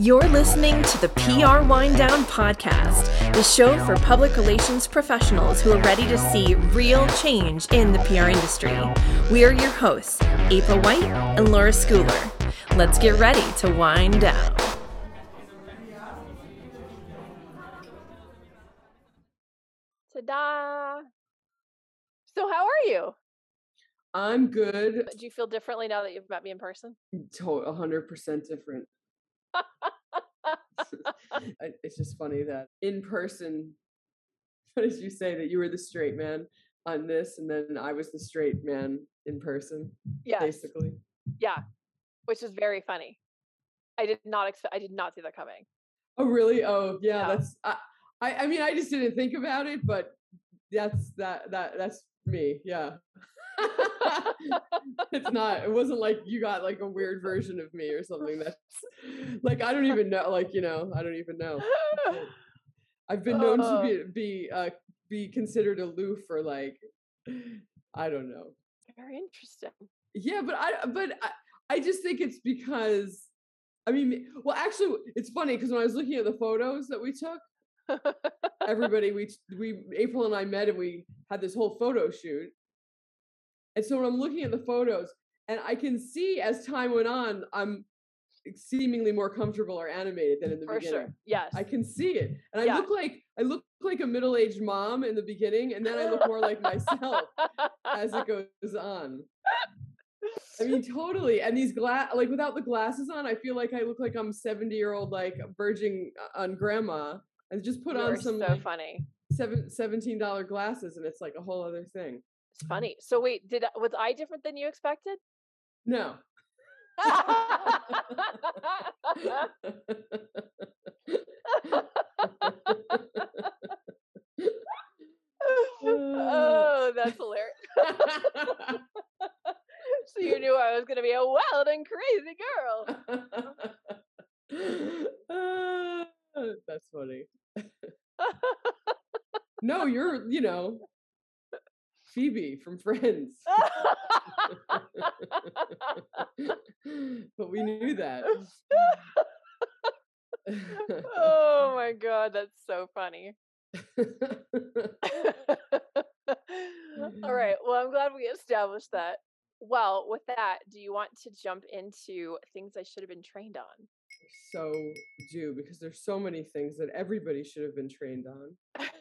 You're listening to the PR Wine Down Podcast, the show for public relations professionals who are ready to see real change in the PR industry. We are your hosts, April White and Laura Schooler. Let's get ready to wind down. Ta-da! So how are you? I'm good. Do you feel differently now that you've met me in person? To- a hundred percent different. It's just funny that in person, what did you say that you were the straight man on this, and then I was the straight man in person, Yeah, basically. Yeah. Which is very funny. I did not expect I did not see that coming. Oh, really? Oh, yeah. Yeah. That's. I, I. I mean, I just didn't think about it, but that's that. That that's me. Yeah. it's not. It wasn't like you got like a weird version of me or something. That's like I don't even know. Like you know, I don't even know. I've been known Oh. to be be uh, be considered aloof or like I don't know. very interesting. Yeah, but I but I, I just think it's because I mean, well, actually, it's funny because when I was looking at the photos that we took, everybody we we April and I met and we had this whole photo shoot. And so when I'm looking at the photos, and I can see as time went on, I'm seemingly more comfortable or animated than in the For beginning. sure. Yes. I can see it, and I Yeah. look like I look like a middle-aged mom in the beginning, and then I look more like myself as it goes on. I mean, totally. And these glass, like without the glasses on, I feel like I look like I'm 70 year old, like verging uh, on grandma. And just put You on some so like, funny. seven, $17 glasses, and it's like a whole other thing. It's funny. So wait, did I- was I different than you expected? No. oh, that's hilarious. so you knew I was going to be a wild and crazy girl. That's funny. No, you're, you know, Phoebe from Friends. but we knew that. oh my god, that's so funny. All right. Well, I'm glad we established that. Well, with that, do you want to jump into things I should have been trained on? So do because there's so many things that everybody should have been trained on.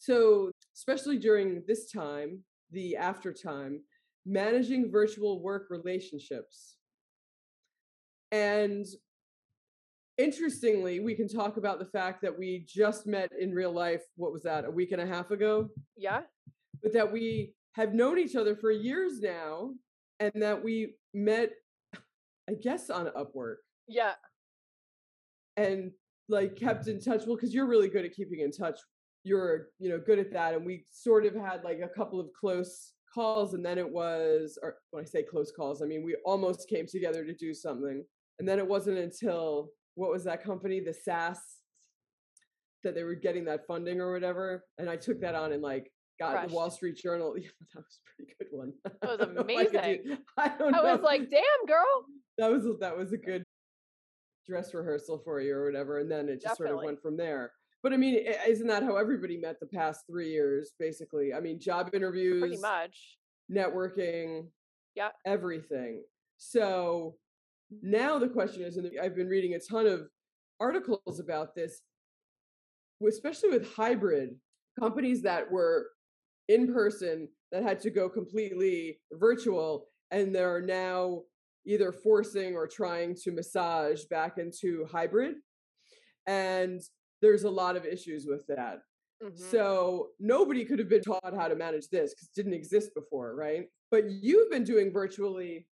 So, especially during this time, the after time, managing virtual work relationships. And interestingly, we can talk about the fact that we just met in real life, what was that, a week and a half ago? yeah? But that we have known each other for years now and that we met, I guess, on Upwork Yeah. and like kept in touch. Well, because you're really good at keeping in touch. You're, you know, good at that. And we sort of had like a couple of close calls. And then it was, or when I say close calls, I mean, we almost came together to do something. And then it wasn't until, what was that company? The SAS, that they were getting that funding or whatever. And I took that on and like got the Wall Street Journal. Yeah, that was a pretty good one. That was I don't know if I do- amazing. I don't I was like, damn, girl. that was that was a good dress rehearsal for you or whatever and then it just sort of went from there but i mean isn't that how everybody met the past three years basically i mean job interviews Pretty much. networking Yeah. everything so now the question is and i've been reading a ton of articles about this especially with hybrid companies that were in person that had to go completely virtual and they're now either forcing or trying to massage back into hybrid and there's a lot of issues with that Mhm. so nobody could have been taught how to manage this because it didn't exist before, right? But you've been doing virtually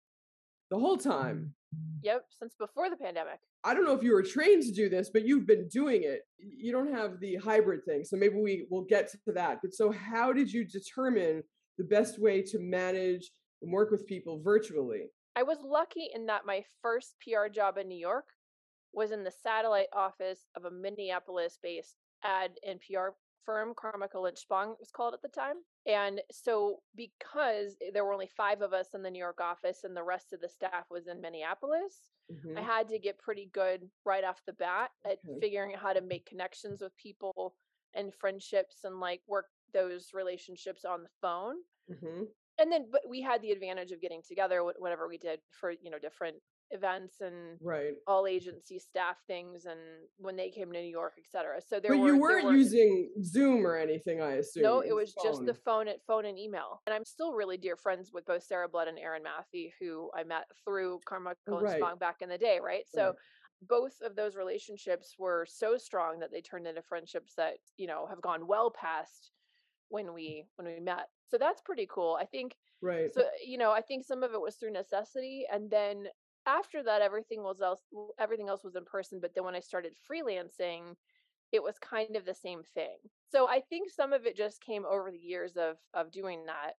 the whole time. Yep, since before the pandemic. I don't know if you were trained to do this, but you've been doing it. You don't have the hybrid thing. So maybe we will get to that. But so how did you determine the best way to manage and work with people virtually? I was lucky in that my first PR job in New York was in the satellite office of a Minneapolis based ad and PR firm, Carmichael Lynch Spong, it was called at the time. And so, because there were only five of us in the New York office and the rest of the staff was in Minneapolis, Mhm. I had to get pretty good right off the bat at Okay. figuring out how to make connections with people and friendships and like work those relationships on the phone. Mhm. And then, but we had the advantage of getting together whatever we did for, you know, different events and Right. all agency staff things and when they came to New York, etc. So there But were you weren't were- using Zoom or anything, I assume. no, it was just the phone at phone and email. And I'm still really dear friends with both Sarah Blood and Aaron Matthew, who I met through Carmichael oh, and Right. Spong back in the day, right? So Right. both of those relationships were so strong that they turned into friendships that, you know, have gone well past when we when we met. So that's pretty cool. I think Right. so you know, I think some of it was through necessity and then after that everything was else everything else was in person, but then when I started freelancing, it was kind of the same thing. So I think some of it just came over the years of of doing that.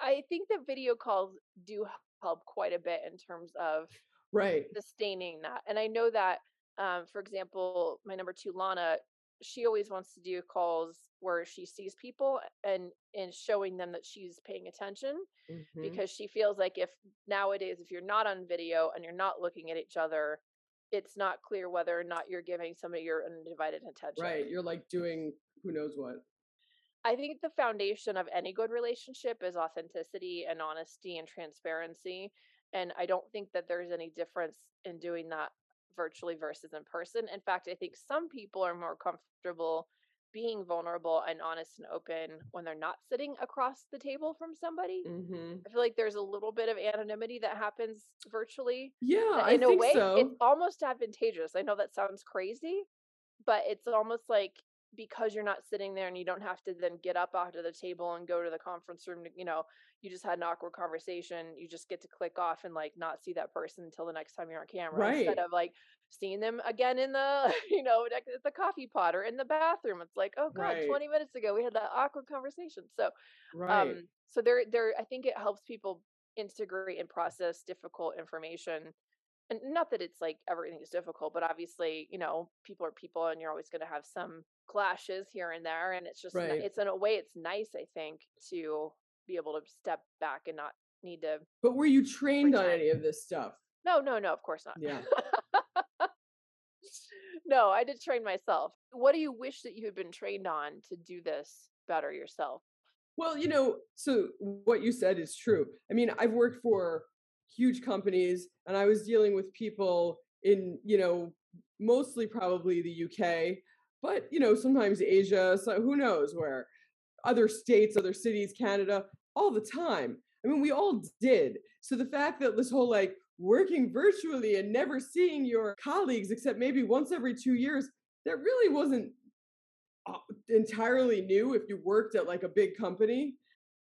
I think that video calls do help quite a bit in terms of right. sustaining that. And I know that, um, for example, my number two, Lana, she always wants to do calls where she sees people and and showing them that she's paying attention Mhm. because she feels like if nowadays if you're not on video and you're not looking at each other, it's not clear whether or not you're giving somebody your undivided attention. Right. You're like doing who knows what. I think the foundation of any good relationship is authenticity and honesty and transparency. And I don't think that there's any difference in doing that virtually versus in person. In fact, I think some people are more comfortable being vulnerable and honest and open when they're not sitting across the table from somebody. hmm I feel like there's a little bit of anonymity that happens virtually. Yeah, in a think way, so. it's almost advantageous. I know that sounds crazy, but it's almost like because you're not sitting there and you don't have to then get up out of the table and go to the conference room to, you know, you just had an awkward conversation. You just get to click off and like not see that person until the next time you're on camera instead of like seeing them again in the, you know, at the coffee pot or in the bathroom. It's like, oh God, Right. 20 minutes ago we had that awkward conversation. So, right. um, so there, there, I think it helps people integrate and process difficult information. And not that it's like everything is difficult, but obviously, you know, people are people, and you're always going to have some clashes here and there. And it's just, Right. it's in a way, it's nice, I think, to be able to step back and not need to. but were you trained on any of this stuff? No, no, no, of course not. Yeah. no, I did train myself. What do you wish that you had been trained on to do this better yourself? Well, you know, so what you said is true. I mean, I've worked for huge companies and I was dealing with people in, you know, mostly probably the UK, but, you know, sometimes Asia, so who knows where, other states, other cities, Canada, all the time. I mean, we all did. So the fact that this whole like working virtually and never seeing your colleagues except maybe once every two years, that really wasn't uh, entirely new if you worked at like a big company.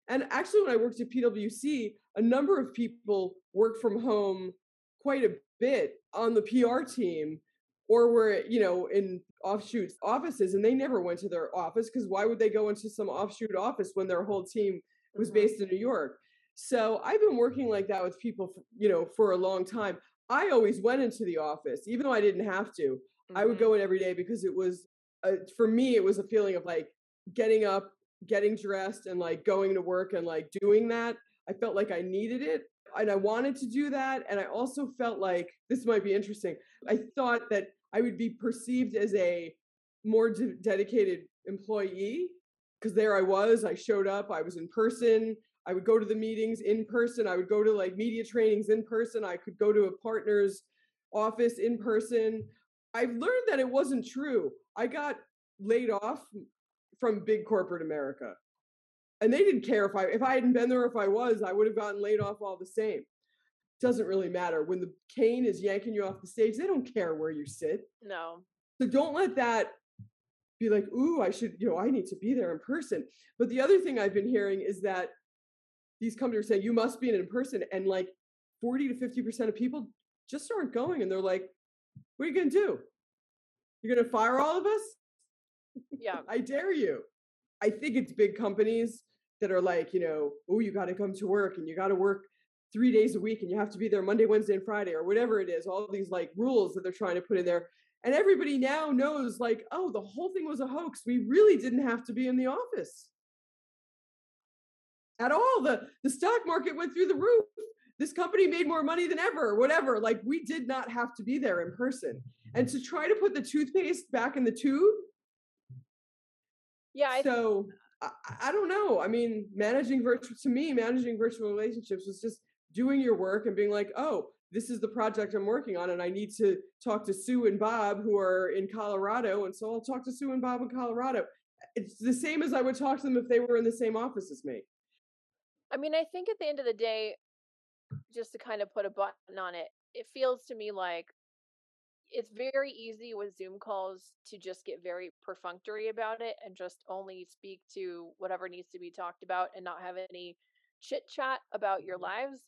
And actually, when I worked at PwC, a number of people work from home quite a bit on the PR team or were, you know, in offshoot offices and they never went to their office because why would they go into some offshoot office when their whole team was Mhm. based in New York? So I've been working like that with people, you know, for a long time. I always went into the office, even though I didn't have to. I would Mhm. go in every day because it was uh, for me it was a feeling of like getting up getting dressed and like going to work and like doing that i felt like i needed it and i wanted to do that and i also felt like this might be interesting i thought that i would be perceived as a more de- dedicated employee because there i was i showed up i was in person i would go to the meetings in person i would go to like media trainings in person i could go to a partner's office in person I've learned that it wasn't true. I got laid off from big corporate America. And they didn't care if I if I hadn't been there if I was, I would have gotten laid off all the same. Doesn't really matter. When the cane is yanking you off the stage, they don't care where you sit. No. So don't let that be like, ooh, I should, you know, I need to be there in person. But the other thing I've been hearing is that these companies are saying you must be in person, and like 40 to 50% of people just aren't going. And they're like, what are you gonna do? You're gonna fire all of us? Yeah. I dare you. I think it's big companies that are like, you know, oh, you gotta come to work and you gotta work three days a week and you have to be there Monday, Wednesday, and Friday, or whatever it is, all these like rules that they're trying to put in there. And everybody now knows, like, oh, the whole thing was a hoax. We really didn't have to be in the office at all. The the stock market went through the roof. This company made more money than ever, whatever. Like we did not have to be there in person. And to try to put the toothpaste back in the tube. Yeah. I so I, I don't know. I mean, managing virtual to me, managing virtual relationships was just doing your work and being like, oh, this is the project I'm working on, and I need to talk to Sue and Bob who are in Colorado, and so I'll talk to Sue and Bob in Colorado. It's the same as I would talk to them if they were in the same office as me. I mean, I think at the end of the day, just to kind of put a button on it, it feels to me like it's very easy with Zoom calls to just get very perfunctory about it and just only speak to whatever needs to be talked about and not have any chit chat about your Mm-hmm. lives.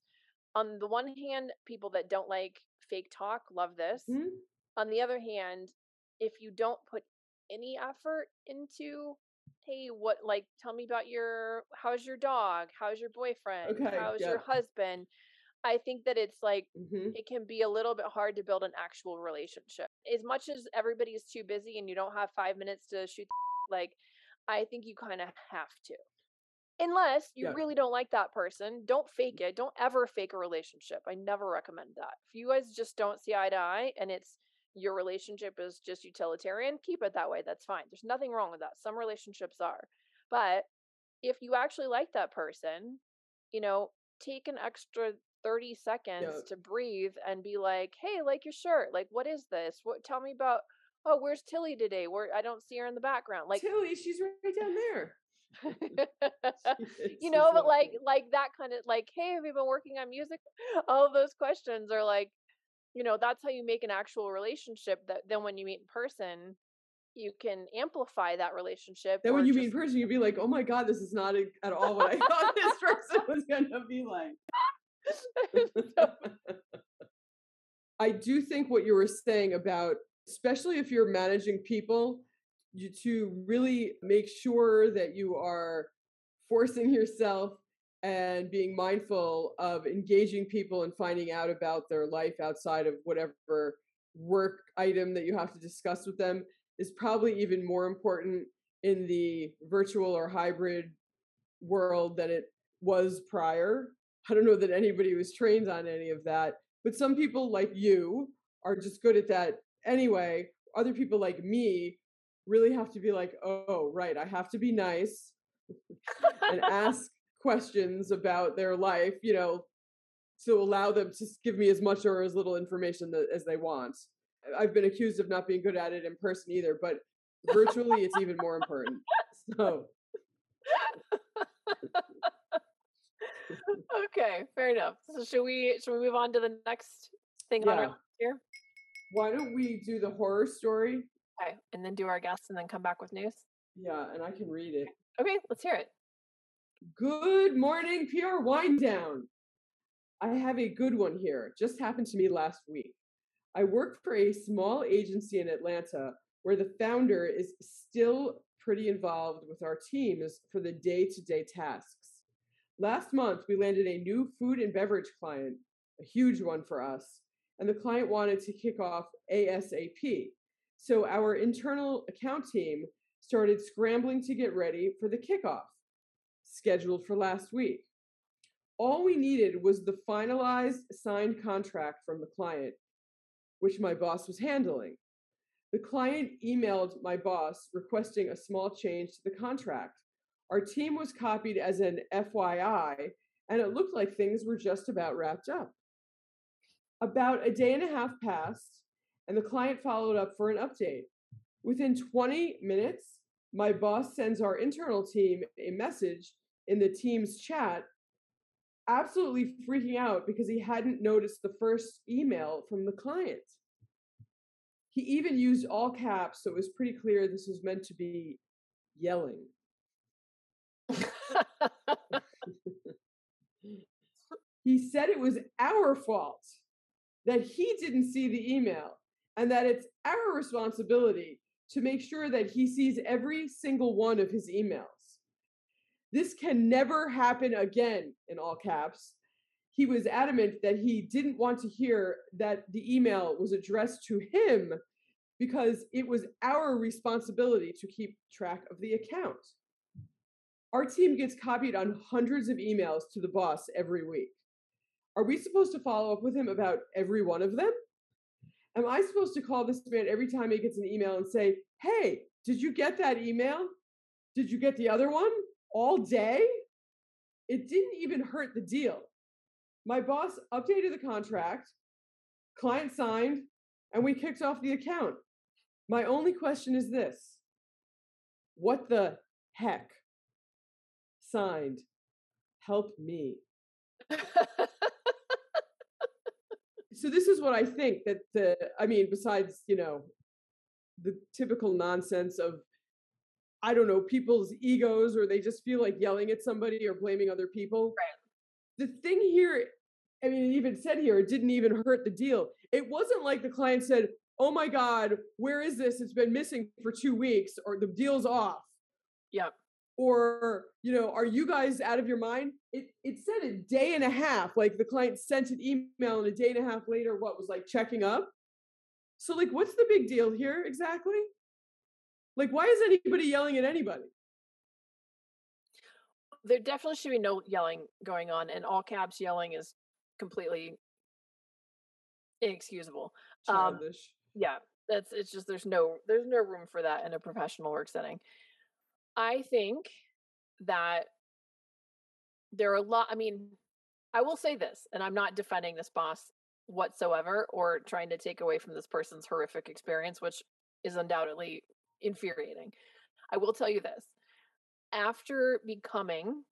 On the one hand, people that don't like fake talk love this. Mhm. On the other hand, if you don't put any effort into hey what like tell me about your how's your dog how's your boyfriend Okay, how's yeah. your husband i think that it's like Mhm. it can be a little bit hard to build an actual relationship. As much as everybody is too busy and you don't have five minutes to shoot the like i think you kind of have to. Unless you Yeah. really don't like that person don't fake it don't ever fake a relationship i never recommend that. If you guys just don't see eye to eye and it's your relationship is just utilitarian keep it that way that's fine there's nothing wrong with that some relationships are. But if you actually like that person you know take an extra 30 seconds to breathe and be like hey like your shirt like what is this? What tell me about oh where's tilly today? Where i don't see her in the background like Tilly, she's right down there. You know but like like that kind of like hey have you been working on music? All of those questions are like you know that's how you make an actual relationship that then when you meet in person you can amplify that relationship Then when you meet in person, you'd be like, "Oh my god, this is not a- at all what I thought this person was gonna be like." I do think what you were saying about, especially if you're managing people, you to really make sure that you are forcing yourself and being mindful of engaging people and finding out about their life outside of whatever work item that you have to discuss with them is probably even more important in the virtual or hybrid world than it was prior. I don't know that anybody was trained on any of that, but some people like you are just good at that anyway. Other people like me really have to be like, oh, right, I have to be nice and ask questions about their life, you know, to allow them to give me as much or as little information that, as they want. I've been accused of not being good at it in person either, but virtually it's even more important. So, okay fair enough so should we should we move on to the next thing on our Yeah. here why don't we do the horror story? okay and then do our guests and then come back with news Yeah, and I can read it. okay let's hear it Good morning, PR Wine Down. I have a good one here. Just happened to me last week. I work for a small agency in Atlanta where the founder is still pretty involved with our teams for the day to day tasks. Last month, we landed a new food and beverage client, a huge one for us, and the client wanted to kick off ASAP. So our internal account team started scrambling to get ready for the kickoff scheduled for last week. All we needed was the finalized signed contract from the client, which my boss was handling. The client emailed my boss requesting a small change to the contract. Our team was copied as an FYI, and it looked like things were just about wrapped up. About a day and a half passed, and the client followed up for an update. Within 20 minutes, my boss sends our internal team a message in the team's chat, absolutely freaking out because he hadn't noticed the first email from the client. He even used all caps, so it was pretty clear this was meant to be yelling. He said it was our fault that he didn't see the email and that it's our responsibility to make sure that he sees every single one of his emails. This can never happen again, in all caps. He was adamant that he didn't want to hear that the email was addressed to him because it was our responsibility to keep track of the account. Our team gets copied on hundreds of emails to the boss every week. Are we supposed to follow up with him about every one of them? Am I supposed to call this man every time he gets an email and say, Hey, did you get that email? Did you get the other one all day? It didn't even hurt the deal. My boss updated the contract, client signed, and we kicked off the account. My only question is this What the heck? Signed, help me. so this is what I think that the I mean, besides, you know, the typical nonsense of I don't know, people's egos or they just feel like yelling at somebody or blaming other people. Right. The thing here, I mean, it even said here, it didn't even hurt the deal. It wasn't like the client said, Oh my God, where is this? It's been missing for two weeks, or the deal's off. Yep. Or, you know, are you guys out of your mind? It it said a day and a half. Like the client sent an email and a day and a half later, what was like checking up? So, like, what's the big deal here exactly? Like, why is anybody yelling at anybody? There definitely should be no yelling going on, and all caps yelling is completely inexcusable. Um, yeah, that's it's just there's no there's no room for that in a professional work setting. I think that there are a lot. I mean, I will say this, and I'm not defending this boss whatsoever or trying to take away from this person's horrific experience, which is undoubtedly infuriating. I will tell you this after becoming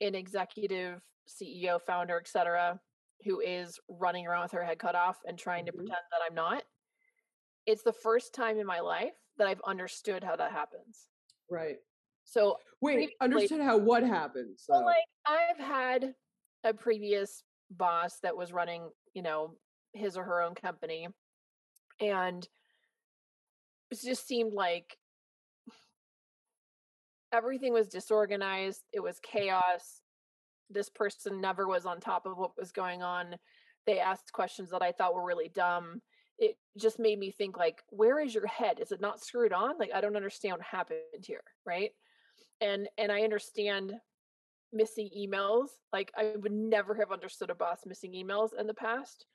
an executive CEO, founder, etc., who is running around with her head cut off and trying to Mhm. pretend that I'm not, it's the first time in my life that I've understood how that happens. Right. So, Wait, understood how what happened. So well, like I've had a previous boss that was running, you know, his or her own company, and it just seemed like everything was disorganized. It was chaos. This person never was on top of what was going on. They asked questions that I thought were really dumb. It just made me think like, where is your head? Is it not screwed on? Like I don't understand what happened here, right? And and I understand missing emails. Like I would never have understood a boss missing emails in the past.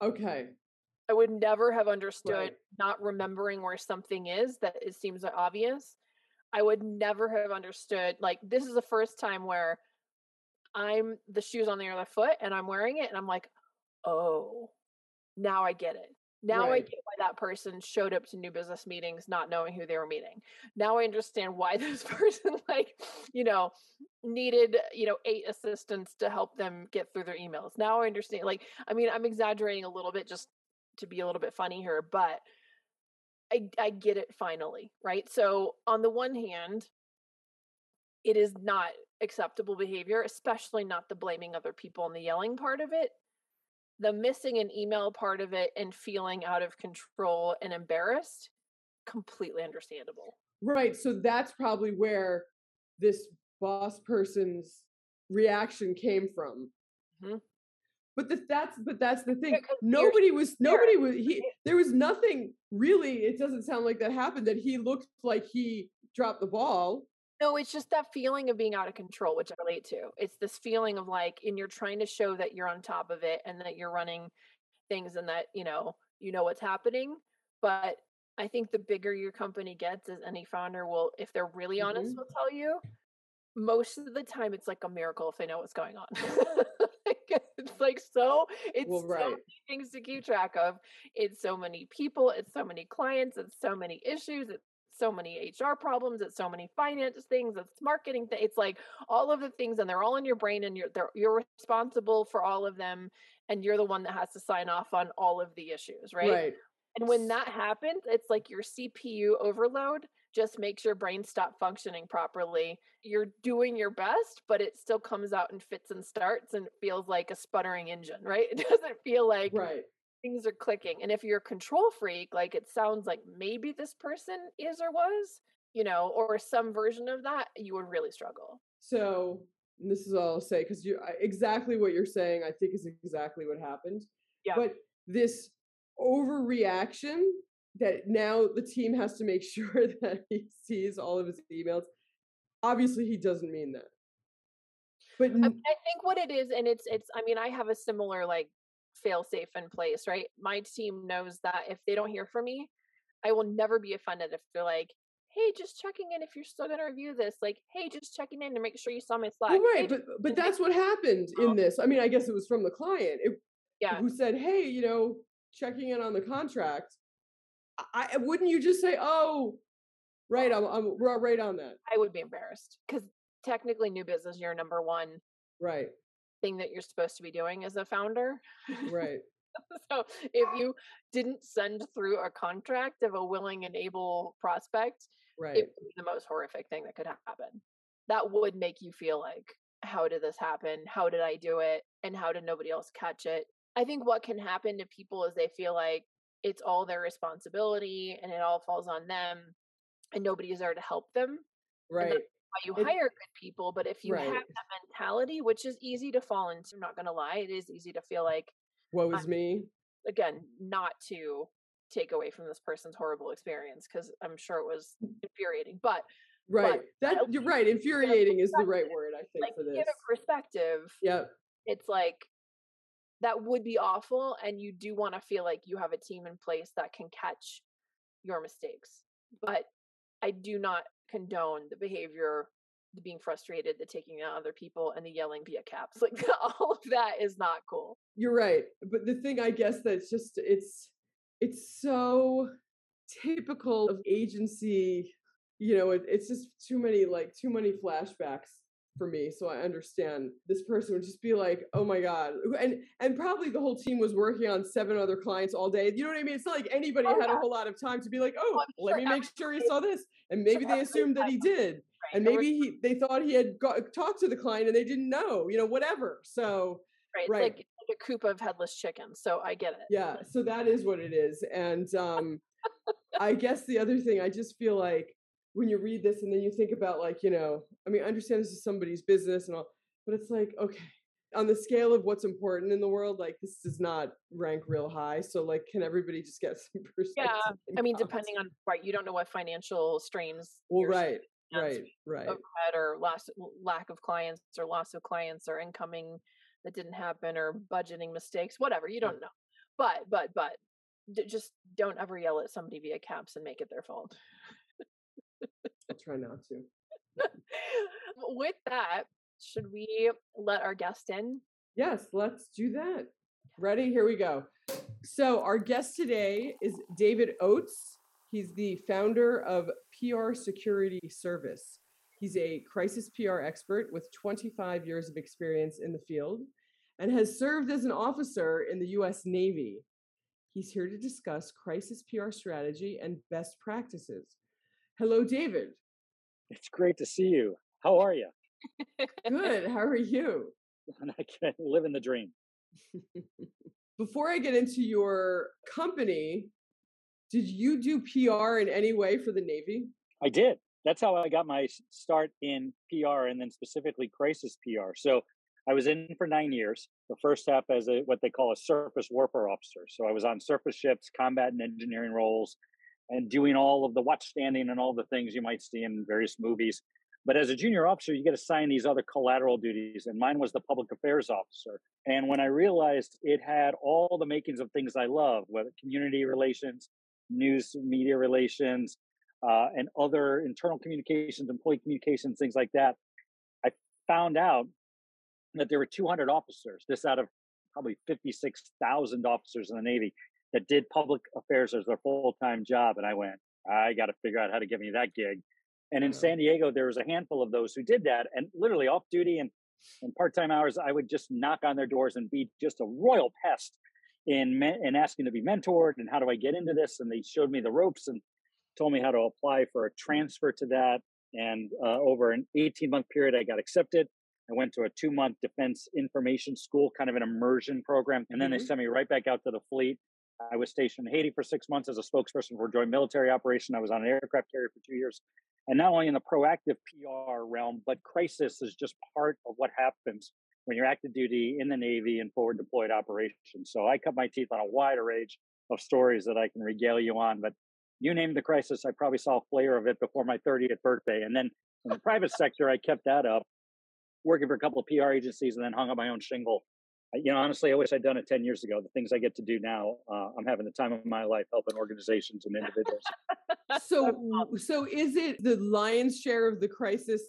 okay. I would never have understood Right. not remembering where something is that it seems obvious. I would never have understood like this is the first time where I'm the shoes on the other foot and I'm wearing it and I'm like, "Oh, now I get it." Now I get why that person showed up to new business meetings not knowing who they were meeting. Now I understand why this person like, you know, needed, you know, eight assistants to help them get through their emails. Now I understand like I mean, I'm exaggerating a little bit just to be a little bit funny here, but I I get it finally, right? So on the one hand, it is not acceptable behavior, especially not the blaming other people and the yelling part of it. The missing an email part of it and feeling out of control and embarrassed, completely understandable. Right. So that's probably where this boss person's reaction came from. Mhm. But the, that's but that's the thing. Nobody was nobody was he there was nothing really, it doesn't sound like that happened that he looked like he dropped the ball. No, it's just that feeling of being out of control, which I relate to. It's this feeling of like, and you're trying to show that you're on top of it and that you're running things and that, you know, you know what's happening. But I think the bigger your company gets, as any founder will, if they're really honest, Mhm. will tell you, most of the time it's like a miracle if they know what's going on. It's like so, it's Well, so many things to keep track of. It's so many people, it's so many clients, it's so many issues, it's so many HR problems, it's so many finance things, it's marketing things. It's like all of the things, and they're all in your brain, and you're you're responsible for all of them, and you're the one that has to sign off on all of the issues, right? Right. And when that happens, it's like your CPU overload just makes your brain stop functioning properly. You're doing your best, but it still comes out in fits and starts and feels like a sputtering engine, right? It doesn't feel like Right. Things are clicking. And if you're a control freak, like it sounds like maybe this person is or was, you know, or some version of that, you would really struggle. So this is all I'll say because you exactly what you're saying. I think is exactly what happened. Yeah. But this overreaction that now the team has to make sure that he sees all of his emails. Obviously, he doesn't mean that. But I, I think what it is, and it's it's. I mean, I have a similar like fail safe in place, right? My team knows that if they don't hear from me, I will never be offended if they're like, "Hey, just checking in if you're still going to review this." Like, "Hey, just checking in to make sure you saw my Slack." well, "Hey, right, but but that's what happened Oh. in this. I mean, I guess it was from the client it, yeah, who said, "Hey, you know, checking in on the contract." I, I wouldn't you just say, "Oh, right, oh. I'm, I'm we're right on that." I would be embarrassed because technically, new business, your number one Right, thing that you're supposed to be doing as a founder. right, so if you didn't send through a contract of a willing and able prospect, right. it would be the most horrific thing that could happen. That would make you feel like, how did this happen? How did I do it? And how did nobody else catch it? I think what can happen to people is they feel like it's all their responsibility and it all falls on them and nobody's there to help them. right. Why you And- hire good people, but if you Right. have that mentality, which is easy to fall into, I'm not gonna lie, it is easy to feel like Woe is me. again, not to take away from this person's horrible experience because I'm sure it was infuriating. But Right. That you're right. Infuriating is the right word, I think, like for this. give a perspective, Yep. it's like that would be awful, and you do want to feel like you have a team in place that can catch your mistakes. But I do not condone the behavior, the being frustrated, the taking out other people, and the yelling via caps. Like all of that is not cool. You're right. But the thing I guess that's just it's it's so typical of agency, you know, it, it's just too many like too many flashbacks for me. So I understand this person would just be like, oh my God. And and probably the whole team was working on seven other clients all day. You know what I mean? It's not like anybody Oh, had a whole lot of time to be like, oh, let me make sure he saw this. And maybe they assumed that he did. Right? And maybe he they thought he had got talked to the client and they didn't know, you know, whatever. So right, right. like, like a coop of headless chickens. So I get it. yeah so that is what it is and um i guess the other thing i just feel like when you read this and then you think about like you know i mean i understand this is somebody's business and all but it's like okay on the scale of what's important in the world like this does not rank real high so like can everybody just get some perspective Yeah, I mean, comments? depending on right, you don't know what financial strains. well right right right or loss lack of clients or loss of clients or incoming that didn't happen or budgeting mistakes whatever you don't know but but but just don't ever yell at somebody via caps and make it their fault i'll try not to with that should we let our guest in Yes, let's do that. Ready? Here we go. So, our guest today is David Oates. He's the founder of PR Security Service. He's a crisis PR expert with 25 years of experience in the field and has served as an officer in the US Navy. He's here to discuss crisis PR strategy and best practices. Hello, David. It's great to see you. How are you? Good. How are you? I can live in the dream. Before I get into your company, did you do PR in any way for the Navy? I did. That's how I got my start in PR and then specifically crisis PR. So I was in for nine years. The first half as a what they call a surface warfare officer. So I was on surface ships, combat and engineering roles, and doing all of the watchstanding and all the things you might see in various movies. But as a junior officer, you get assigned these other collateral duties, and mine was the public affairs officer. And when I realized it had all the makings of things I love, whether community relations, news media relations, uh, and other internal communications, employee communications, things like that, I found out that there were 200 officers, this out of probably 56,000 officers in the Navy, that did public affairs as their full time job. And I went, I got to figure out how to get me that gig. And in. San Diego, there was a handful of those who did that. And literally off duty and, and part time hours, I would just knock on their doors and be just a royal pest in, me- in asking to be mentored and how do I get into this. And they showed me the ropes and told me how to apply for a transfer to that. And uh, over an 18 month period, I got accepted. I went to a two month defense information school, kind of an immersion program. And then Mhm. they sent me right back out to the fleet. I was stationed in Haiti for six months as a spokesperson for a joint military operation. I was on an aircraft carrier for two years. And not only in the proactive PR realm, but crisis is just part of what happens when you're active duty in the Navy and forward deployed operations. So I cut my teeth on a wide range of stories that I can regale you on. But you name the crisis, I probably saw a flare of it before my 30th birthday. And then in the private sector, I kept that up, working for a couple of PR agencies, and then hung up my own shingle. You know, honestly, I wish I'd done it 10 years ago. The things I get to do now, uh, I'm having the time of my life helping organizations and individuals. so, so is it the lion's share of the crisis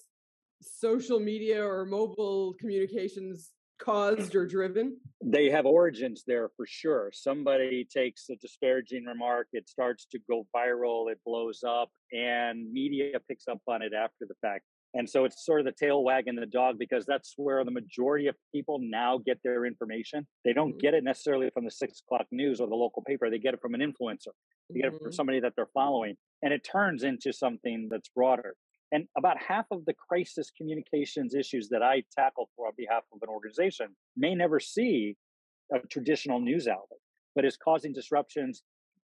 social media or mobile communications caused or driven? They have origins there for sure. Somebody takes a disparaging remark, it starts to go viral, it blows up, and media picks up on it after the fact. And so it's sort of the tail wagging the dog because that's where the majority of people now get their information. They don't mm-hmm. get it necessarily from the six o'clock news or the local paper. They get it from an influencer. They get it from mm-hmm. somebody that they're following. And it turns into something that's broader. And about half of the crisis communications issues that I tackle for on behalf of an organization may never see a traditional news outlet, but is causing disruptions,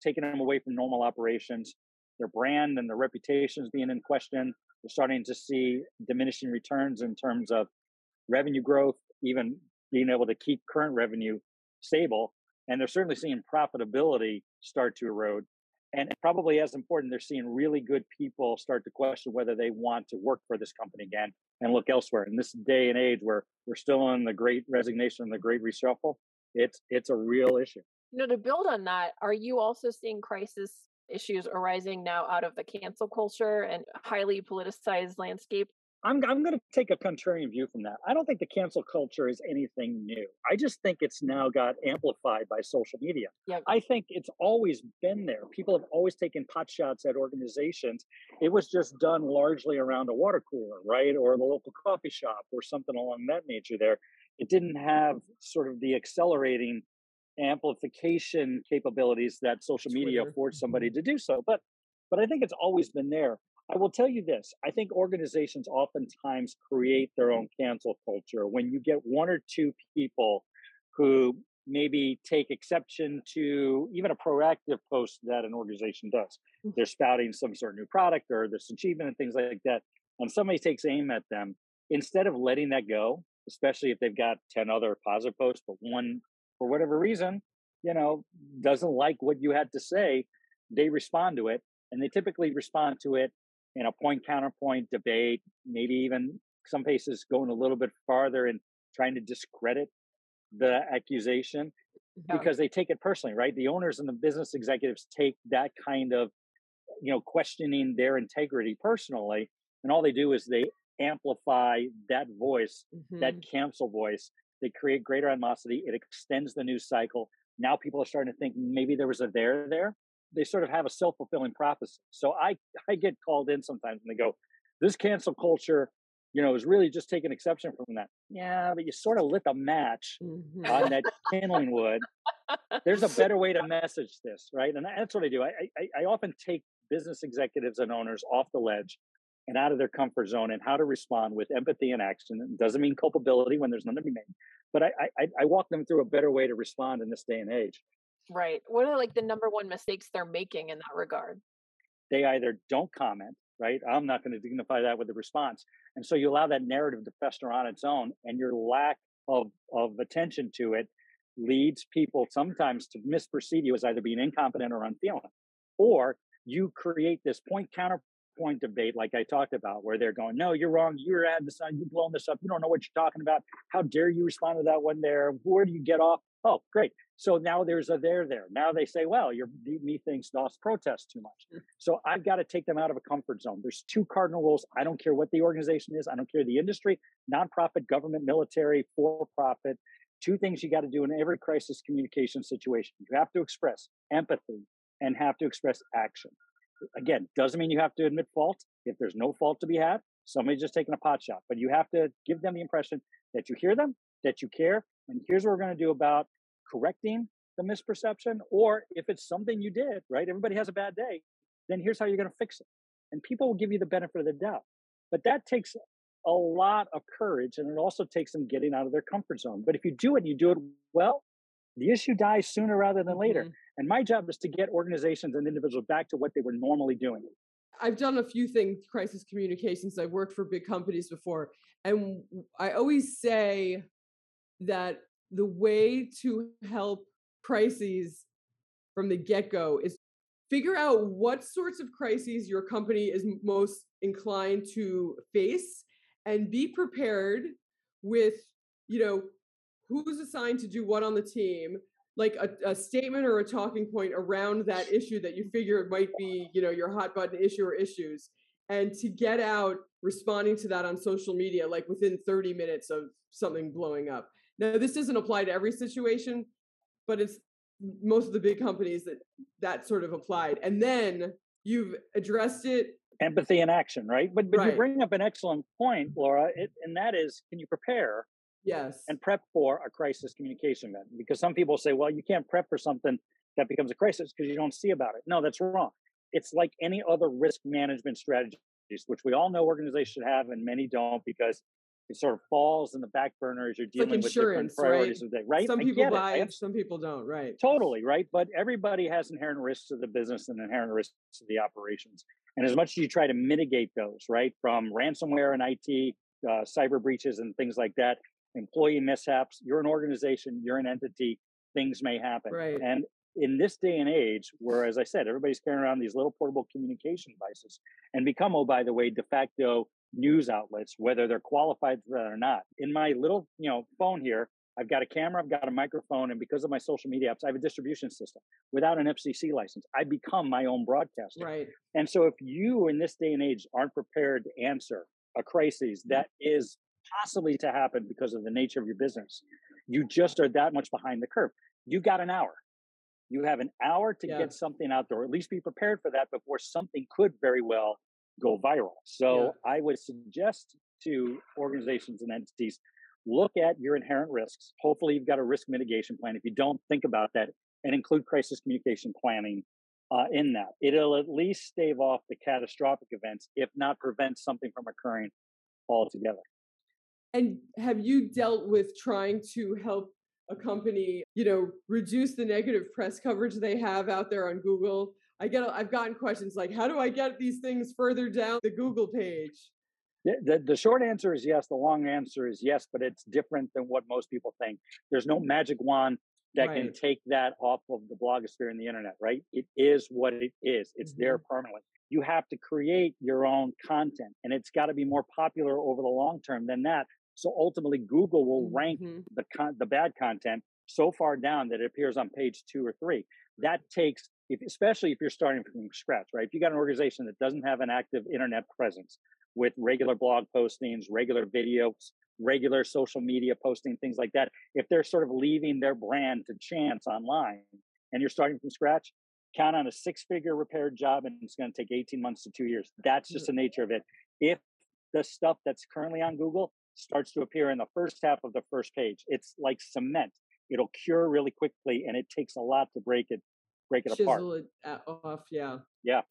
taking them away from normal operations, their brand and their reputations being in question. We're starting to see diminishing returns in terms of revenue growth, even being able to keep current revenue stable. And they're certainly seeing profitability start to erode. And probably as important, they're seeing really good people start to question whether they want to work for this company again and look elsewhere. In this day and age where we're still in the great resignation and the great reshuffle, it's it's a real issue. You know, to build on that, are you also seeing crisis issues arising now out of the cancel culture and highly politicized landscape I'm I'm going to take a contrarian view from that. I don't think the cancel culture is anything new. I just think it's now got amplified by social media. Yep. I think it's always been there. People have always taken pot shots at organizations. It was just done largely around a water cooler, right, or the local coffee shop, or something along that nature. There, it didn't have sort of the accelerating amplification capabilities that social media affords somebody mm-hmm. to do so. But but I think it's always been there. I will tell you this I think organizations oftentimes create their own cancel culture. When you get one or two people who maybe take exception to even a proactive post that an organization does, mm. they're spouting some sort of new product or this achievement and things like that, and somebody takes aim at them, instead of letting that go, especially if they've got 10 other positive posts, but one, for whatever reason, you know, doesn't like what you had to say, they respond to it. And they typically respond to it in a point counterpoint debate, maybe even some cases going a little bit farther and trying to discredit the accusation yeah. because they take it personally, right? The owners and the business executives take that kind of, you know, questioning their integrity personally. And all they do is they amplify that voice, mm-hmm. that cancel voice. They create greater animosity. It extends the news cycle. Now people are starting to think maybe there was a there there they sort of have a self fulfilling prophecy. So I I get called in sometimes and they go, this cancel culture, you know, is really just taking exception from that. Yeah, but you sort of lit the match mm-hmm. on that kindling wood. There's a better way to message this, right? And that's what I do. I, I, I often take business executives and owners off the ledge and out of their comfort zone and how to respond with empathy and action. It doesn't mean culpability when there's none to be made, but I, I, I walk them through a better way to respond in this day and age. Right. What are like the number one mistakes they're making in that regard? They either don't comment, right? I'm not going to dignify that with a response. And so you allow that narrative to fester on its own, and your lack of, of attention to it leads people sometimes to misperceive you as either being incompetent or unfeeling. Or you create this point counterpoint debate, like I talked about, where they're going, No, you're wrong. You're adding this on. You're blowing this up. You don't know what you're talking about. How dare you respond to that one there? Where do you get off? Oh, great. So now there's a there there. Now they say, well, your methinks DOS protest too much. Mm. So I've got to take them out of a comfort zone. There's two cardinal rules. I don't care what the organization is. I don't care the industry, nonprofit, government, military, for profit. Two things you got to do in every crisis communication situation. You have to express empathy and have to express action. Again, doesn't mean you have to admit fault. If there's no fault to be had, somebody's just taking a pot shot. But you have to give them the impression that you hear them, that you care, and here's what we're going to do about correcting the misperception. Or if it's something you did, right? Everybody has a bad day. Then here's how you're going to fix it. And people will give you the benefit of the doubt. But that takes a lot of courage and it also takes them getting out of their comfort zone. But if you do it you do it well, the issue dies sooner rather than later. Mm-hmm. And my job is to get organizations and individuals back to what they were normally doing. I've done a few things, crisis communications. I've worked for big companies before. And I always say that the way to help crises from the get go is figure out what sorts of crises your company is most inclined to face and be prepared with you know who's assigned to do what on the team like a, a statement or a talking point around that issue that you figure might be you know your hot button issue or issues and to get out responding to that on social media like within 30 minutes of something blowing up. Now this doesn't apply to every situation but it's most of the big companies that that sort of applied and then you've addressed it. Empathy and action right? But, but Right. you bring up an excellent point laura it, and that is can you prepare yes and prep for a crisis communication event because some people say well you can't prep for something that becomes a crisis because you don't see about it no that's wrong it's like any other risk management strategies which we all know organizations should have and many don't because it sort of falls in the back burner as you're like dealing with different insurance, right? priorities of the day right some I people get it. I buy it some people don't right Totally, right? But everybody has inherent risks to the business and inherent risks to the operations. And as much as you try to mitigate those, right, from ransomware and IT, uh, cyber breaches and things like that, employee mishaps, you're an organization, you're an entity, things may happen. Right. And in this day and age, where, as I said, everybody's carrying around these little portable communication devices and become, oh, by the way, de facto news outlets, whether they're qualified for that or not. In my little, you know, phone here, I've got a camera, I've got a microphone, and because of my social media apps, I have a distribution system. Without an FCC license, I become my own broadcaster. right And so, if you in this day and age aren't prepared to answer a crisis mm. that is possibly to happen because of the nature of your business, you just are that much behind the curve. You got an hour. You have an hour to Yeah. get something out there, or at least be prepared for that before something could very well go viral. So, I would suggest to organizations and entities look at your inherent risks. Hopefully, you've got a risk mitigation plan. If you don't, think about that and include crisis communication planning uh, in that. It'll at least stave off the catastrophic events, if not prevent something from occurring altogether. And have you dealt with trying to help a company, you know, reduce the negative press coverage they have out there on Google? I get I've gotten questions like how do I get these things further down the Google page? The, the, the short answer is yes. The long answer is yes, but it's different than what most people think. There's no magic wand that can take that off of the blogosphere and the internet, right? It is what it is. It's there mm-hmm. permanently. You have to create your own content, and it's got to be more popular over the long term than that. So ultimately, Google will rank Mhm. the con- the bad content so far down that it appears on page two or three. That takes, if, especially if you're starting from scratch, right? If you got an organization that doesn't have an active internet presence with regular blog postings, regular videos, regular social media posting, things like that, if they're sort of leaving their brand to chance online and you're starting from scratch, count on a six-figure repair job and it's going to take 18 months to two years. That's just the nature of it. If the stuff that's currently on Google starts to appear in the first half of the first page. It's like cement. It'll cure really quickly and it takes a lot to break it break it apart. Chisel it uh, off, yeah. Yeah.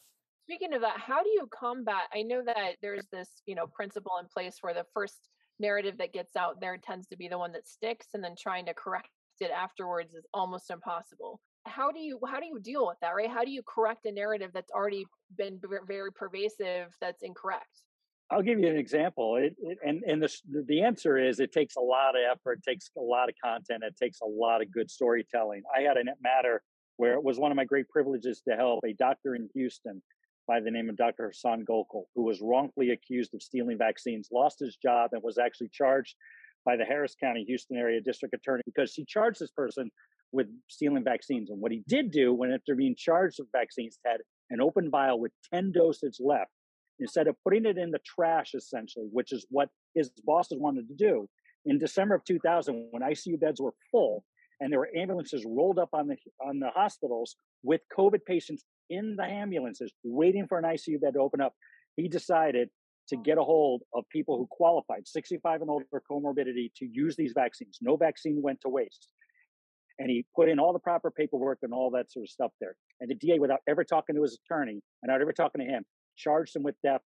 Speaking of that, how do you combat? I know that there's this, you know, principle in place where the first narrative that gets out there tends to be the one that sticks, and then trying to correct it afterwards is almost impossible. How do you how do you deal with that, right? How do you correct a narrative that's already been v- very pervasive that's incorrect? I'll give you an example. It, it, and and the, the answer is it takes a lot of effort, it takes a lot of content, it takes a lot of good storytelling. I had a matter where it was one of my great privileges to help a doctor in Houston by the name of Dr. Hasan Gokal, who was wrongfully accused of stealing vaccines, lost his job, and was actually charged by the Harris County, Houston area district attorney because he charged this person with stealing vaccines. And what he did do when after being charged with vaccines had an open vial with 10 dosage left instead of putting it in the trash essentially which is what his bosses wanted to do. In december of 2000 when icu beds were full and there were ambulances rolled up on the on the hospitals with covid patients in the ambulances waiting for an icu bed to open up he decided to get a hold of people who qualified 65 and older comorbidity to use these vaccines. No vaccine went to waste. And he put in all the proper paperwork and all that sort of stuff there. And the da without ever talking to his attorney and not ever talking to him charged him with theft,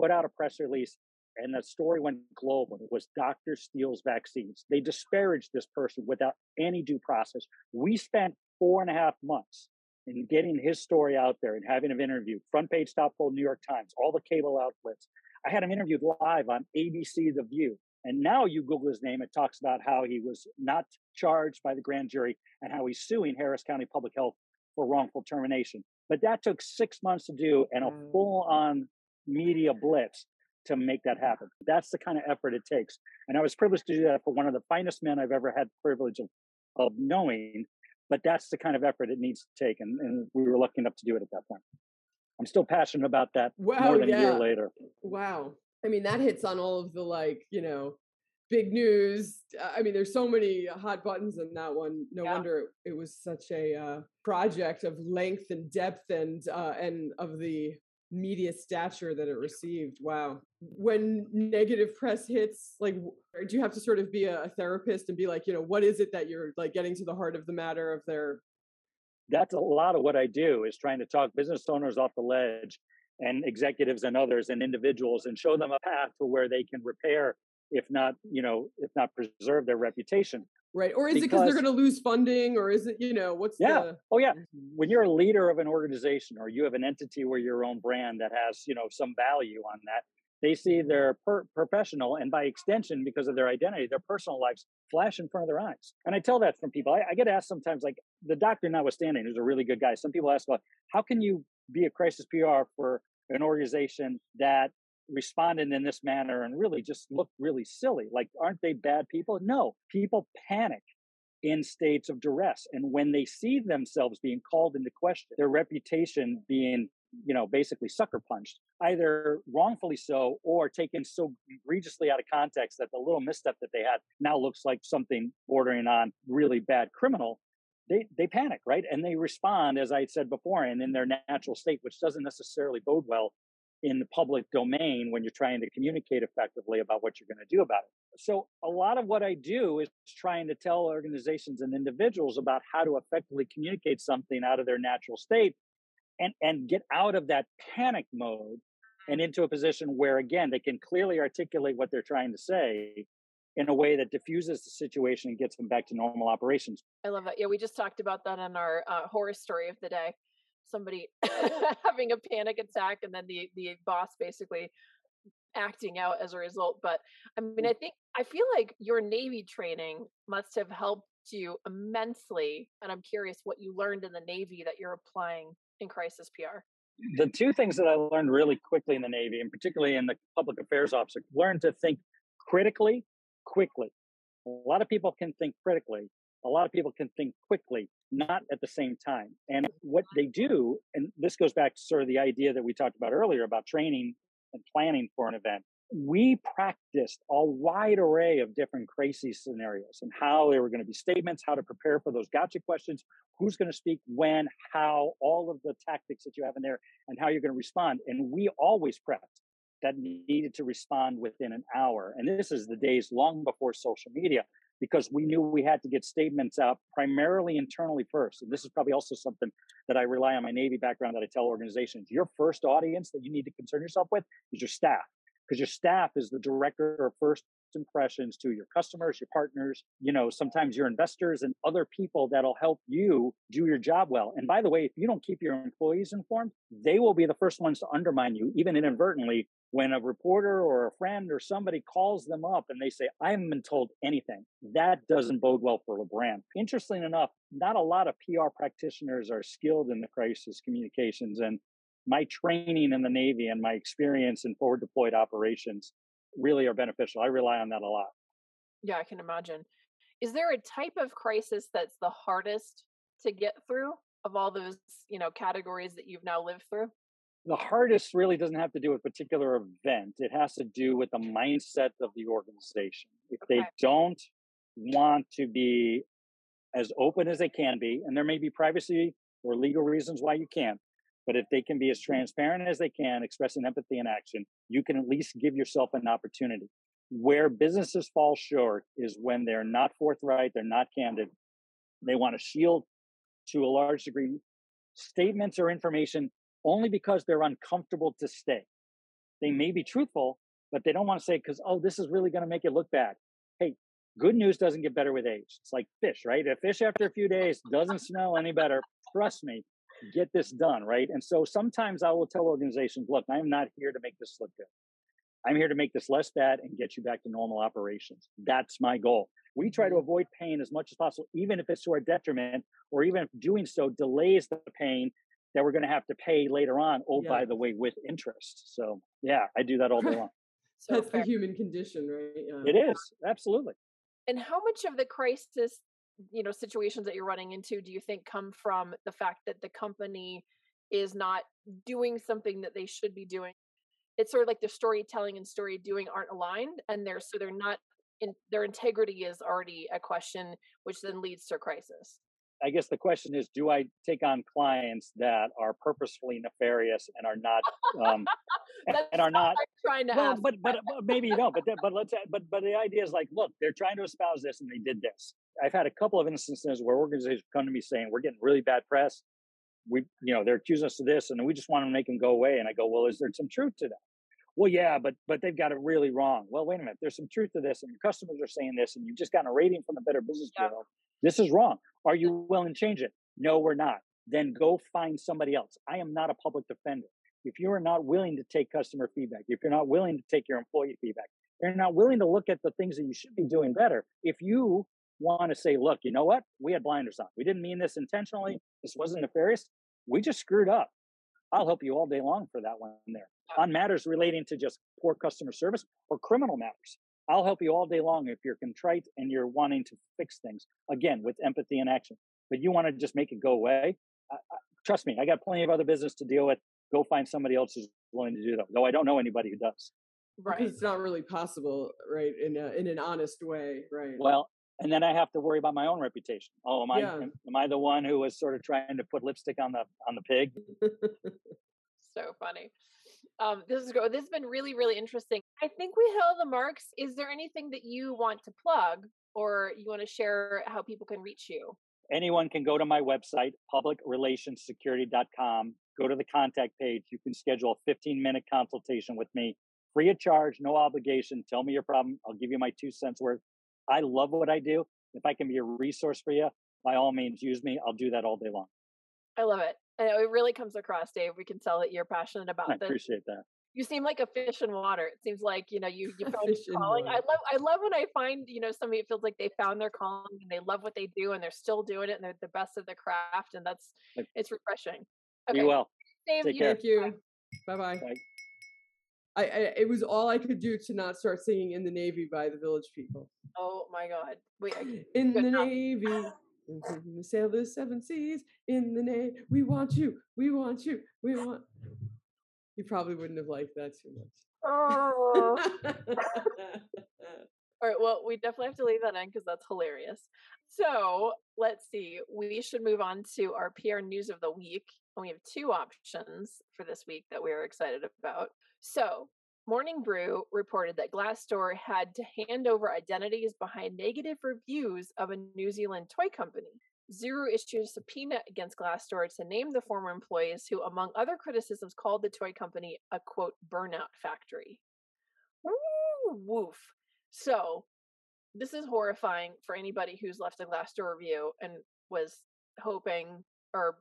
put out a press release, and the story went global. It was Dr. steals vaccines. They disparaged this person without any due process. We spent four and a half months in getting his story out there and having him interviewed. Front page, top fold, New York Times, all the cable outlets. I had him interviewed live on ABC The View. And now you Google his name, it talks about how he was not charged by the grand jury and how he's suing Harris County Public Health for wrongful termination. But that took six months to do and a Mm. full on media blitz to make that happen. That's the kind of effort it takes. And I was privileged to do that for one of the finest men I've ever had the privilege of, of knowing. But that's the kind of effort it needs to take. And, and we were lucky enough to do it at that point. I'm still passionate about that Wow, more than a yeah. year later. Wow. I mean, that hits on all of the like, you know, big news. Uh, I mean, there's so many hot buttons in that one. No Yeah. wonder it was such a uh, project of length and depth and uh, and of the media stature that it received. Wow. When negative press hits, like, do you have to sort of be a, a therapist and be like, you know, what is it that you're like getting to the heart of the matter of their that's a lot of what I do is trying to talk business owners off the ledge and executives and others and individuals and show them a path to where they can repair, if not, you know, if not preserve their reputation. right? Or is it because they're going to lose funding, or is it, you know, what's Yeah. the Oh yeah. When you're a leader of an organization or you have an entity where your own brand that has, you know, some value on that, they see mm-hmm. their per- professional and by extension, because of their identity, their personal lives flash in front of their eyes. And I tell that from people. I, I get asked sometimes, like the doctor notwithstanding, who's a really good guy. Some people ask, well, how can you be a crisis PR for an organization that responded in this manner and really just looked really silly? Like, aren't they bad people? No, people panic in states of duress. And when they see themselves being called into question, their reputation being, you know, basically sucker punched, either wrongfully so or taken so egregiously out of context that the little misstep that they had now looks like something bordering on really bad criminal. They, they panic, right? And they respond, as I said before, and in their natural state, which doesn't necessarily bode well in the public domain when you're trying to communicate effectively about what you're going to do about it. So a lot of what I do is trying to tell organizations and individuals about how to effectively communicate something out of their natural state and and get out of that panic mode and into a position where again they can clearly articulate what they're trying to say in a way that diffuses the situation and gets them back to normal operations. I love that. Yeah, we just talked about that in our uh, horror story of the day. Somebody having a panic attack, and then the the boss basically acting out as a result. But I mean, mm. I think I feel like your Navy training must have helped you immensely. And I'm curious what you learned in the Navy that you're applying in crisis PR. the two things that I learned really quickly in the Navy, and particularly in the public affairs officer, learned to think critically, quickly. A lot of people can think critically. A lot of people can think quickly, not at the same time. And what they do, and this goes back to sort of the idea that we talked about earlier about training and planning for an event. We practiced a wide array of different crisis scenarios and how there were going to be statements, how to prepare for those gotcha questions, who's going to speak when, how, all of the tactics that you have in there, and how you're going to respond. And we always prepped that needed to respond within an hour. And this is the days long before social media, because we knew we had to get statements out primarily internally first. And this is probably also something that I rely on my Navy background that I tell organizations. Your first audience that you need to concern yourself with is your staff, because your staff is the director of first impressions to your customers, your partners, you know, sometimes your investors and other people that'll help you do your job well. And by the way, if you don't keep your employees informed, they will be the first ones to undermine you, even inadvertently, when a reporter or a friend or somebody calls them up and they say, I haven't been told anything. That doesn't bode well for a brand. Interestingly enough, not a lot of PR practitioners are skilled in the crisis communications. And my training in the Navy and my experience in forward deployed operations really are beneficial. I rely on that a lot. Yeah, I can imagine. Is there a type of crisis that's the hardest to get through of all those, you know, categories that you've now lived through? The hardest really doesn't have to do with a particular event. It has to do with the mindset of the organization. If they don't want to be as open as they can be, and there may be privacy or legal reasons why you can't, but if they can be as mm-hmm. transparent as they can, expressing empathy and action, you can at least give yourself an opportunity. Where businesses fall short is when they're not forthright, they're not candid, they want to shield to a large degree statements or information only because they're uncomfortable to stay. They may be truthful, but they don't want to say because oh, this is really going to make it look bad. Hey, good news doesn't get better with age. It's like fish, right? A fish after a few days doesn't smell any better. Trust me, get this done, right? And so sometimes I will tell organizations, look, I'm not here to make this look good. I'm here to make this less bad and get you back to normal operations. That's my goal. We try to Mhm. avoid pain as much as possible, even if it's to our detriment, or even if doing so delays the pain that we're going to have to pay later on. Oh, Yeah. by the way, with interest. So yeah, I do that all day long. So That's fair. the human condition, right? Yeah. it is absolutely. And how much of the crisis, you know, situations that you're running into do you think come from the fact that the company is not doing something that they should be doing? It's sort of like the storytelling and story doing aren't aligned, and they're so they're not in their integrity is already a question, which then leads to a crisis. I guess the question is, do I take on clients that are purposefully nefarious and are not um, and are not I'm trying to well, but, but but maybe you don't. But the- but let's but but the idea is like, look, they're trying to espouse this and they did this. I've had a couple of instances where organizations come to me saying we're getting really bad press. We you know they're accusing us of this and we just want to make them go away. And I go, well, is there some truth to that? Well, yeah, but but they've got it really wrong. Well, wait a minute. There's some truth to this, and your customers are saying this, and you've just gotten a rating from the Better Business Yeah. Bureau. This is wrong. Are you willing to change it? No, we're not. Then go find somebody else. I am not a public defender if you are not willing to take customer feedback, if you're not willing to take your employee feedback, you're not willing to look at the things that you should be doing better. If you want to say, look, you know what? We had blinders on. We didn't mean this intentionally. Mm-hmm. This wasn't nefarious. We just screwed up. I'll help you all day long for that one there. Uh on matters relating to just poor customer service or criminal matters. I'll help you all day long if you're contrite and you're wanting to fix things again with empathy and action. But you want to just make it go away. I, I, trust me, I got plenty of other business to deal with go find somebody else who's willing to do that. Though I don't know anybody who does. right. Because it's not really possible, right? In a, in an honest way, right? Well, and then I have to worry about my own reputation. Oh, am I Yeah. am, am I the one who was sort of trying to put lipstick on the on the pig? so funny. Um, this is. This has been really, really interesting. I think we hit all the marks. Is there anything that you want to plug, or you want to share how people can reach you? Anyone can go to my website, publicrelationssecurity.com, go to the contact page. You can schedule a 15 minute consultation with me, free of charge, no obligation. Tell me your problem. I'll give you my two cents worth. I love what I do. If I can be a resource for you, by all means, use me. I'll do that all day long. I love it. And it really comes across, Dave. We can tell that you're passionate I about this. I appreciate that. You seem like a fish in water. It seems like you know you you found your calling. I love I love when I find you know somebody feels like they found their calling and they love what they do and they're still doing it and they're the best of the craft and that's Like- it's refreshing. Be well. Dave, Take you- care. Thank you. Bye bye. Bye. I, I it was all I could do to not start singing "In the Navy" by the Village People. Oh my God! Wait, I- In the enough. Navy, the sail the seven seas. In the name. we want you. We want you. We want. You probably wouldn't have liked that too much. oh. All right. Well, we definitely have to leave that in because that's hilarious. So let's see. We should move on to our PR news of the week. And we have two options for this week that we are excited about. So, Morning Brew reported that Glassdoor had to hand over identities behind negative reviews of a New Zealand toy company. Zuru issued a subpoena against Glassdoor to name the former employees who, among other criticisms, called the toy company a quote burnout factory. Woo, woof. So, this is horrifying for anybody who's left a Glassdoor review and was hoping or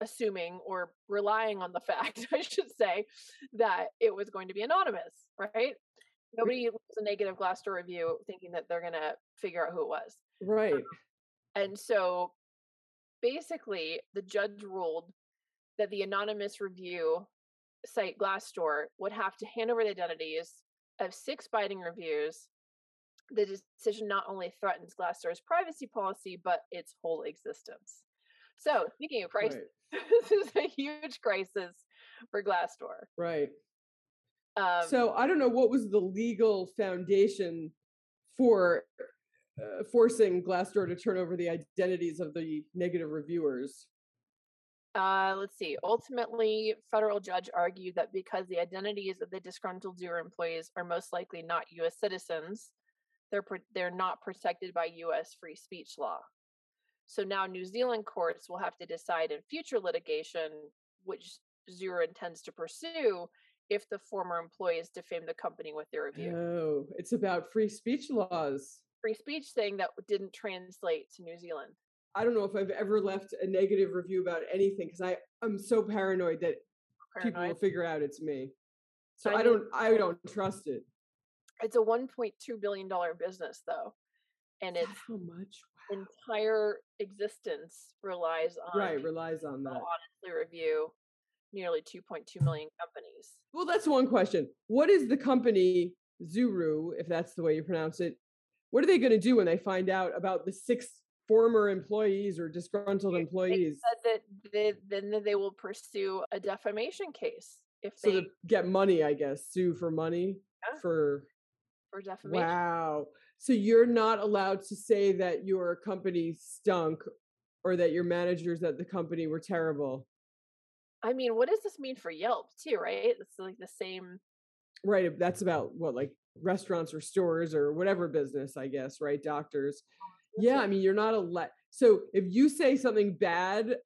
assuming or relying on the fact, I should say, that it was going to be anonymous, right? Nobody leaves a negative Glassdoor review thinking that they're going to figure out who it was. right. Um, and so basically, the judge ruled that the anonymous review site Glassdoor would have to hand over the identities of six biting reviews. The decision not only threatens Glassdoor's privacy policy, but its whole existence. So, speaking of crisis, Right. this is a huge crisis for Glassdoor. Right. Um, so I don't know what was the legal foundation for uh, forcing Glassdoor to turn over the identities of the negative reviewers. Uh, let's see. Ultimately, federal judge argued that because the identities of the disgruntled Zuru employees are most likely not U.S. citizens, they're pro- they're not protected by U.S. free speech law. So now New Zealand courts will have to decide in future litigation which Zuru intends to pursue if the former employees defame the company with their review. Oh, it's about free speech laws. Free speech thing that didn't translate to New Zealand. I don't know if I've ever left a negative review about anything because I I'm so paranoid that people will figure out it's me. So I I, don't I don't trust it. It's a 1.2 billion dollar business though, and its how much? Entire existence relies on Right, relies on that. honestly review nearly 2.2 million companies. Well, that's one question. What is the company Zuru, if that's the way you pronounce it? What are they going to do when they find out about the six former employees or disgruntled employees? that they, then they will pursue a defamation case if So they to get money, I guess, sue for money Yeah. for for defamation. wow. So you're not allowed to say that your company stunk or that your managers at the company were terrible. I mean, what does this mean for Yelp too? Right? It's like the same. Right. That's about what, like restaurants or stores or whatever business, I guess, right? Doctors. Oh, yeah. I mean, you're not allowed. So if you say something bad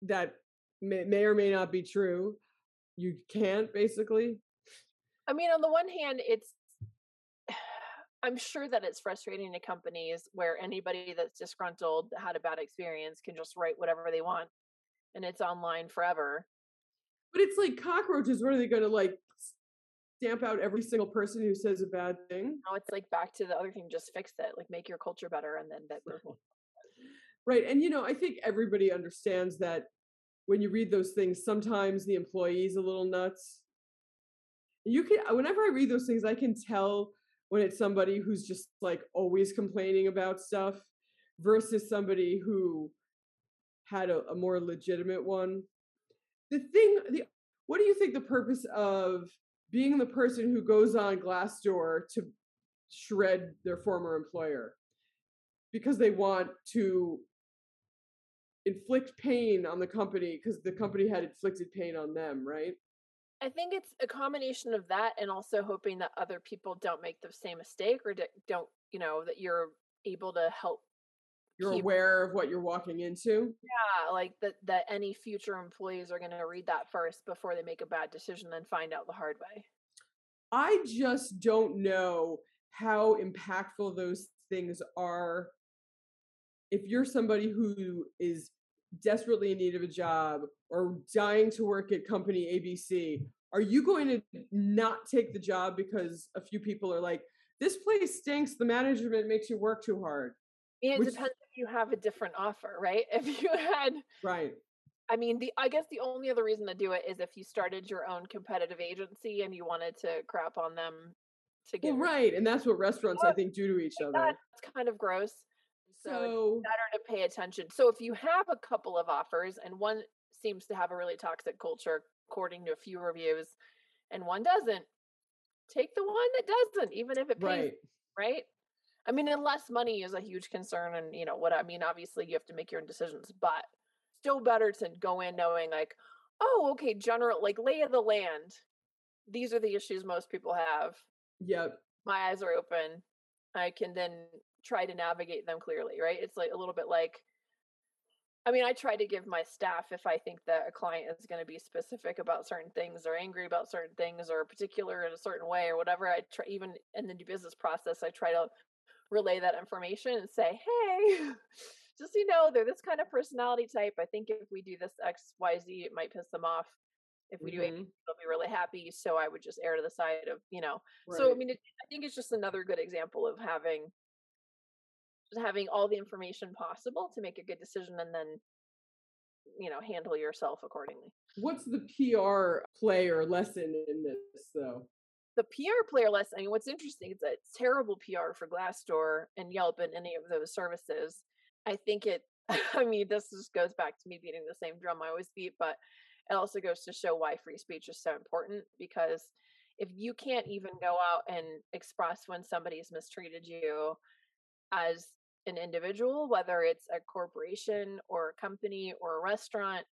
that may, may or may not be true, you can't basically. I mean, on the one hand, it's. I'm sure that it's frustrating to companies where anybody that's disgruntled had a bad experience can just write whatever they want, and it's online forever. But it's like cockroaches. What are they going to like stamp out every single person who says a bad thing? Now it's like back to the other thing. Just fix it. Like make your culture better, and then that. Right. And, you know, I think everybody understands that when you read those things, sometimes the employee's a little nuts. You can, whenever I read those things, I can tell when it's somebody who's just like always complaining about stuff versus somebody who had a, a more legitimate one. The thing, the, what do you think the purpose of being the person who goes on Glassdoor to shred their former employer? because they want to inflict pain on the company because the company had inflicted pain on them, right? I think it's a combination of that and also hoping that other people don't make the same mistake or don't, you know, that you're able to help. You're keep- aware of what you're walking into. Yeah, like that that any future employees are going to read that first before they make a bad decision and find out the hard way. I just don't know how impactful those things are. If you're somebody who is desperately in need of a job or dying to work at company ABC, are you going to not take the job because a few people are like, this place stinks, the management makes you work too hard? It Which- depends if you have a different offer, right? If you had Right. I mean, the I guess the only other reason to do it is if you started your own competitive agency and you wanted to crap on them to get Well, right. And that's what restaurants, I think, do to each other. That's kind of gross. So, better to pay attention. So if you have a couple of offers and one seems to have a really toxic culture according to a few reviews and one doesn't, take the one that doesn't, even if it pays, right. right? I mean, unless money is a huge concern and you know what I mean, obviously you have to make your own decisions, but still better to go in knowing like, oh, okay, general like lay of the land. These are the issues most people have. Yep. My eyes are open. I can then try to navigate them clearly, right? It's like a little bit like I mean, I try to give my staff if I think that a client is going to be specific about certain things or angry about certain things or particular in a certain way or whatever. I try even in the new business process, I try to relay that information and say, "Hey, just so you know, they're this kind of personality type. I think if we do this X, Y, Z, it might piss them off. If we do A, Mhm. they'll be really happy. So I would just err to the side of, you know, so I mean, it, I think it's just another good example of having having all the information possible to make a good decision and then you know handle yourself accordingly. What's the PR play or lesson in this, though? The PR player lesson. I mean, what's interesting is that it's terrible PR for Glassdoor and Yelp and any of those services. I think it. I mean, this just goes back to me beating the same drum I always beat, but it also goes to show why free speech is so important because if you can't even go out and express when somebody's mistreated you as an individual, whether it's a corporation or a company or a restaurant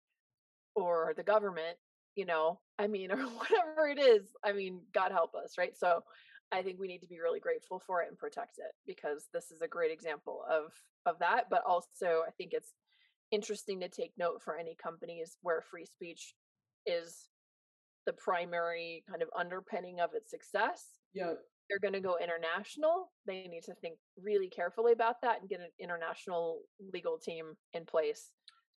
or the government, you know, I mean, or whatever it is, I mean, God help us, right? So I think we need to be really grateful for it and protect it because this is a great example of of that. But also I think it's interesting to take note for any companies where free speech is the primary kind of underpinning of its success Yep. They're going to go international, they need to think really carefully about that and get an international legal team in place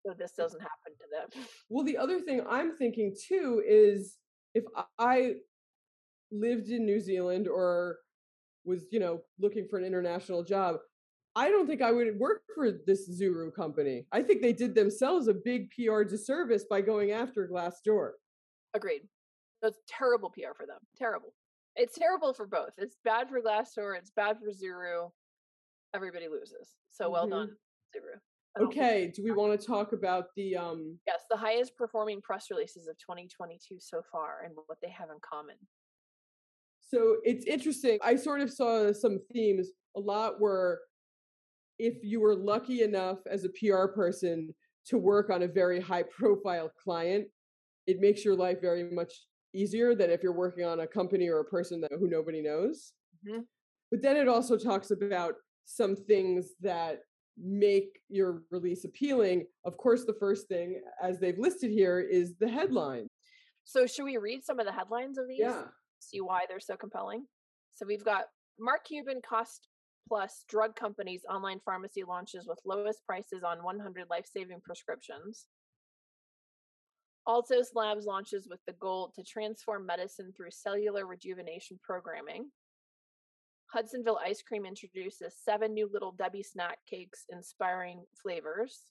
so this doesn't happen to them. Well, the other thing I'm thinking too is if I lived in New Zealand or was, you know, looking for an international job, I don't think I would work for this Zuru company. I think they did themselves a big PR disservice by going after Glassdoor. Agreed. That's terrible PR for them. Terrible. It's terrible for both. It's bad for Glassdoor. It's bad for Zuru. Everybody loses. So well Mhm. done, Zuru. I don't think- Okay, do we want to talk about the um Yes, the highest performing press releases of 2022 so far and what they have in common. So it's interesting. I sort of saw some themes. A lot were if you were lucky enough as a PR person to work on a very high profile client, it makes your life very much easier than if you're working on a company or a person that who nobody knows. Mhm. But then it also talks about some things that make your release appealing. Of course, the first thing, as they've listed here, is the headline. So, should we read some of the headlines of these? Yeah. See why they're so compelling? So, we've got Mark Cuban cost plus drug companies online pharmacy launches with lowest prices on 100 life saving prescriptions. Altos Labs launches with the goal to transform medicine through cellular rejuvenation programming. Hudsonville Ice Cream introduces seven new Little Debbie snack cakes inspiring flavors.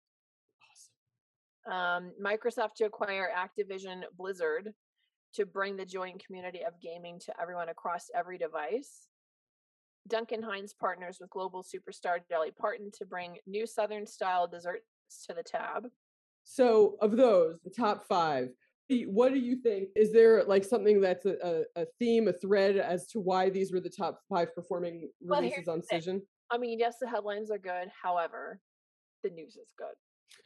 Um, Microsoft to acquire Activision Blizzard to bring the joy and community of gaming to everyone across every device. Duncan Hines partners with global superstar Dolly Parton to bring new Southern style desserts to the tab. So, of those, the top five, what do you think? Is there like something that's a, a, theme, a thread as to why these were the top five performing Well, releases on the. Cision? I mean, yes, the headlines are good. However, the news is good.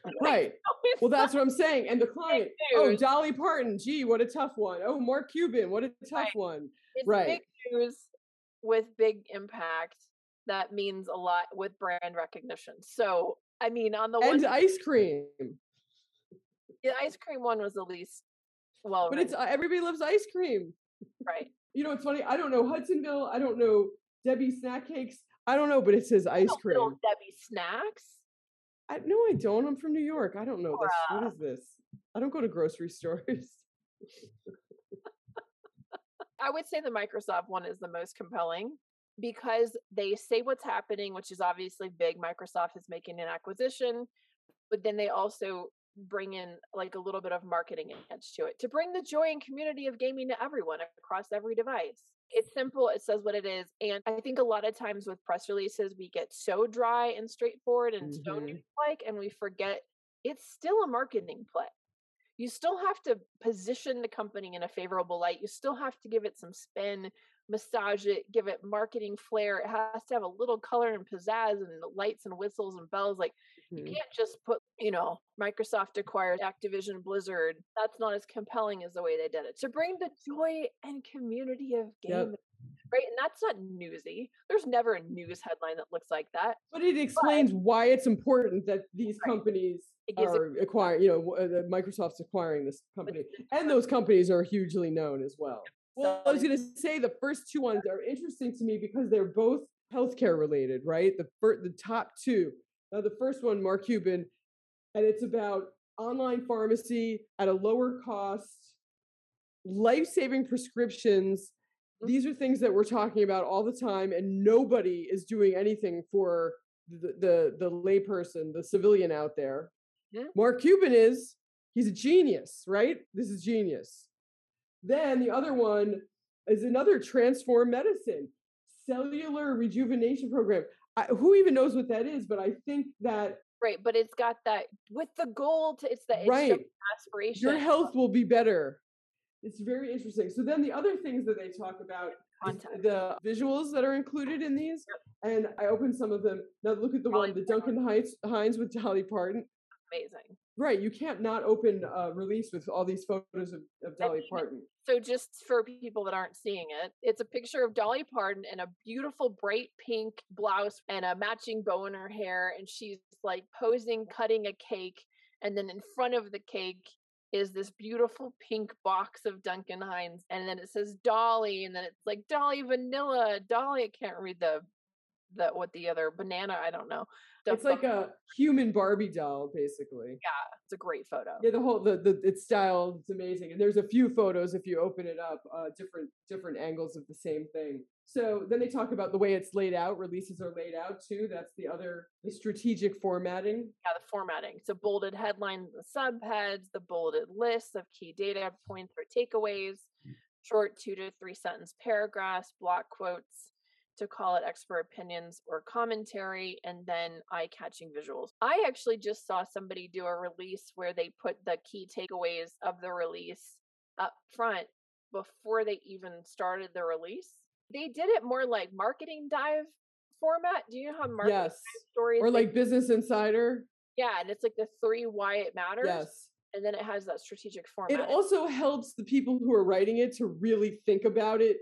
Right. Well, that's what I'm saying. And the client, oh. Dolly Parton, gee, what a tough one. Oh, Mark Cuban, what a tough Right. one. it's right. big news with big impact. That means a lot with brand recognition. So, I mean, on the one, And ice cream. The ice cream one was the least well, But it's uh, everybody loves ice cream. right. You know, it's funny. I don't know Hudsonville. I don't know Debbie Snack Cakes. I don't know, but it says ice cream. Debbie snacks. I, no, I don't. I'm from New York. I don't know this. What Laura. is this? I don't go to grocery stores. I would say the Microsoft one is the most compelling because they say what's happening, which is obviously big. Microsoft is making an acquisition, but then they also bring in like a little bit of marketing edge to it to bring the joy and community of gaming to everyone across every device. It's simple, it says what it is. And I think a lot of times with press releases, we get so dry and straightforward and so Mhm. like, and we forget it's still a marketing play you still have to position the company in a favorable light. You still have to give it some spin, massage it, give it marketing flair. It has to have a little color and pizzazz and lights and whistles and bells. Like you Mhm. can't just put, you know, Microsoft acquired Activision Blizzard. That's not as compelling as the way they did it. To bring the joy and community of Yep. right? And that's not newsy. There's never a news headline that looks like that. But it explains why it's important that these Right. companies are acquiring, you know, uh, that Microsoft's acquiring this company. And those companies are hugely known as well. Well, I was going to say the first two ones are interesting to me because they're both healthcare related, right? The fir- the top two. Now, the first one, Mark Cuban, and it's about online pharmacy at a lower cost, life saving prescriptions. Mhm. These are things that we're talking about all the time, and nobody is doing anything for the the, the layperson, the civilian out there. Mhm. Mark Cuban is he's a genius, right? This is genius. Then the other one is another transform medicine, cellular rejuvenation program. I, who even knows what that is? But I think that Right, but it's got that with the goal to it's the it's right, aspiration. your health will be better. It's very interesting. So then the other things that they talk about the visuals that are included in these, and I opened some of them. Now look at the one, the Duncan Hines, Hines with Dolly Parton. amazing. Right, you can't not open a release with all these photos of, of Dolly even- Parton. So just for people that aren't seeing it, it's a picture of Dolly Parton in a beautiful bright pink blouse and a matching bow in her hair and she's like posing cutting a cake and then in front of the cake is this beautiful pink box of Duncan Hines and then it says Dolly and then it's like Dolly vanilla, Dolly I can't read the the what the other banana. I don't know. It's like a human Barbie doll, basically. Yeah, it's a great photo. Yeah, the whole the, the it's styled, it's amazing. And there's a few photos if you open it up, uh, different different angles of the same thing. So then they talk about the way it's laid out. Releases are laid out too. That's the other the strategic formatting. Yeah, the formatting. So bolded headlines, the subheads, the bolded lists of key data points or takeaways, short two to three sentence paragraphs, block quotes to call it expert opinions or commentary, and then eye catching visuals. I actually just saw somebody do a release where they put the key takeaways of the release up front before they even started the release. They did it more like marketing dive format. Do you know how marketing Yes. stories Or like Business Insider. yeah, and it's like the three why it matters. Yes. And then it has that strategic format. It also helps the people who are writing it to really think about it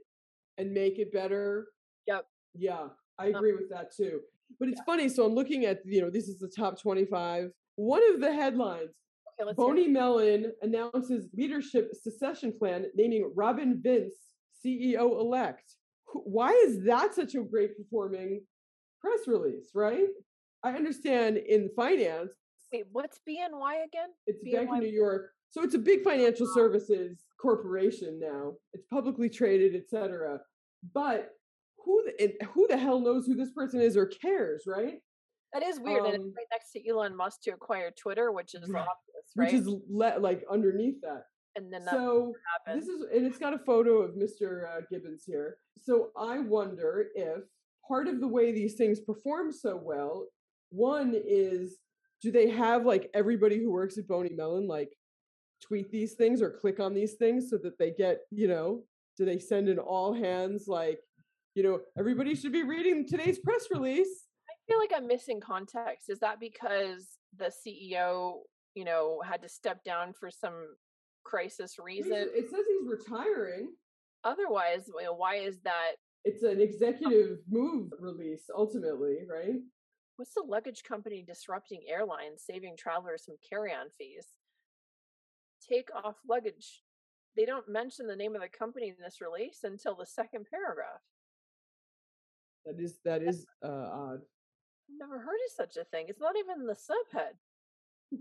and make it better. Yep. Yeah, I Um, agree with that too. But it's funny. So I'm looking at, you know, this is the top 25. One of the headlines okay, Boney. Mellon announces leadership secession plan, naming Robin Vince CEO elect. Why is that such a great performing press release, right? I understand in finance, Wait, what's BNY again? it's BNY Bank of New York. So it's a big financial services corporation now. It's publicly traded, et cetera. But who the, who the hell knows who this person is or cares, right? That is weird. and Um, it's right next to Elon Musk to acquire Twitter, which is Right. obvious, right? Which is le- like underneath that. and then So this is and it's got a photo of mr uh, gibbons here so i wonder if part of the way these things perform so well one is do they have like everybody who works at boney mellon like tweet these things or click on these things so that they get you know do they send an all hands like you know everybody should be reading today's press release I feel like I'm missing context. Is that because the CEO, you know, had to step down for some crisis Reason- it says he's retiring Otherwise, you know, why is that? it's an executive move release ultimately right What's the luggage company disrupting airlines, saving travelers from carry-on fees? Take off luggage. They don't mention the name of the company in this release until the second paragraph. That is that is uh, odd I've never heard of such a thing. It's not even the subhead.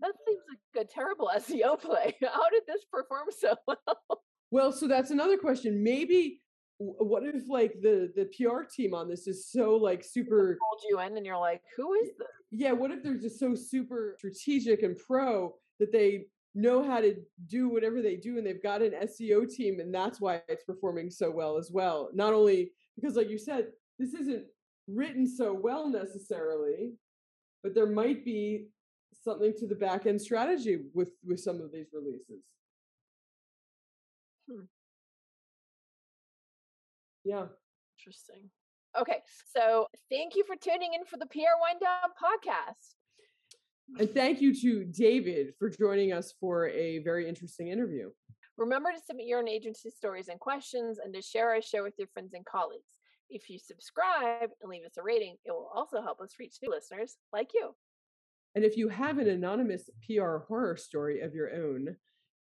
That seems like a terrible SEO play. How did this perform so well? Well, so that's another question. Maybe what if like the the PR team on this is so like super Pulled you in, and you're like, "Who is this?" yeah, what if they're just so super strategic and pro that they know how to do whatever they do and they've got an SEO team and that's why it's performing so well as well. Not only because like you said, this isn't written so well necessarily, but there might be something to the back end strategy with with some of these releases. Hmm. Yeah. Interesting. Okay, so thank you for tuning in for the PR Wine Down podcast. And thank you to David for joining us for a very interesting interview. Remember to submit your own agency stories and questions, and to share our show with your friends and colleagues. If you subscribe and leave us a rating, it will also help us reach new listeners like you. And if you have an anonymous PR horror story of your own,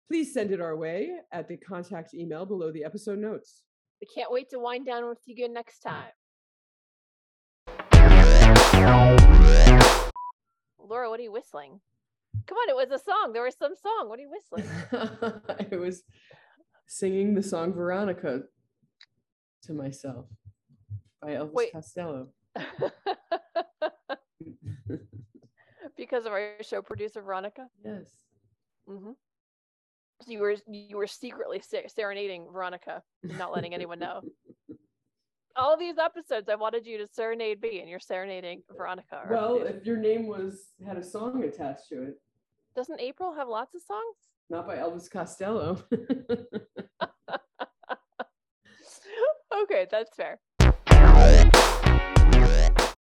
please send it our way at the contact email below the episode notes. We can't wait to wind down with you again next time. Laura, what are you whistling? Come on, it was a song. There was some song. What are you whistling? I was singing the song Veronica to myself by Elvis Wait. Costello. because of our show producer Veronica. yes. hmm So you were you were secretly se- serenading Veronica, not letting anyone know. All these episodes, I wanted you to serenade me, and you're serenading Veronica. Well, producer. if your name was had a song attached to it, doesn't April have lots of songs? not by Elvis Costello. okay, that's fair.